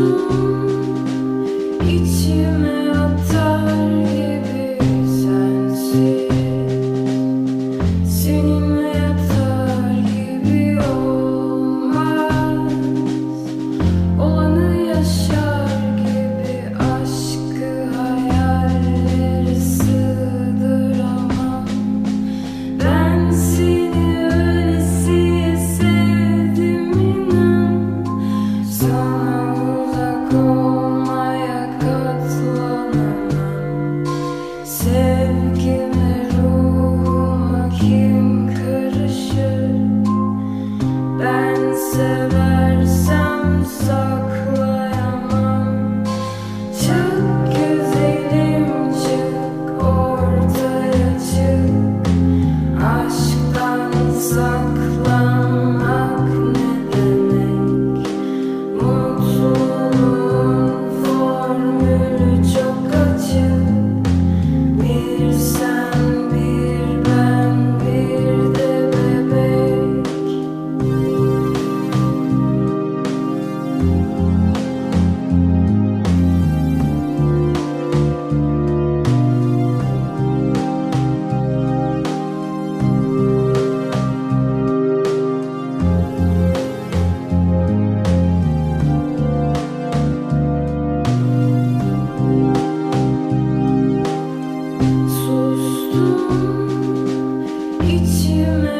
Sustum içime atar uzak içime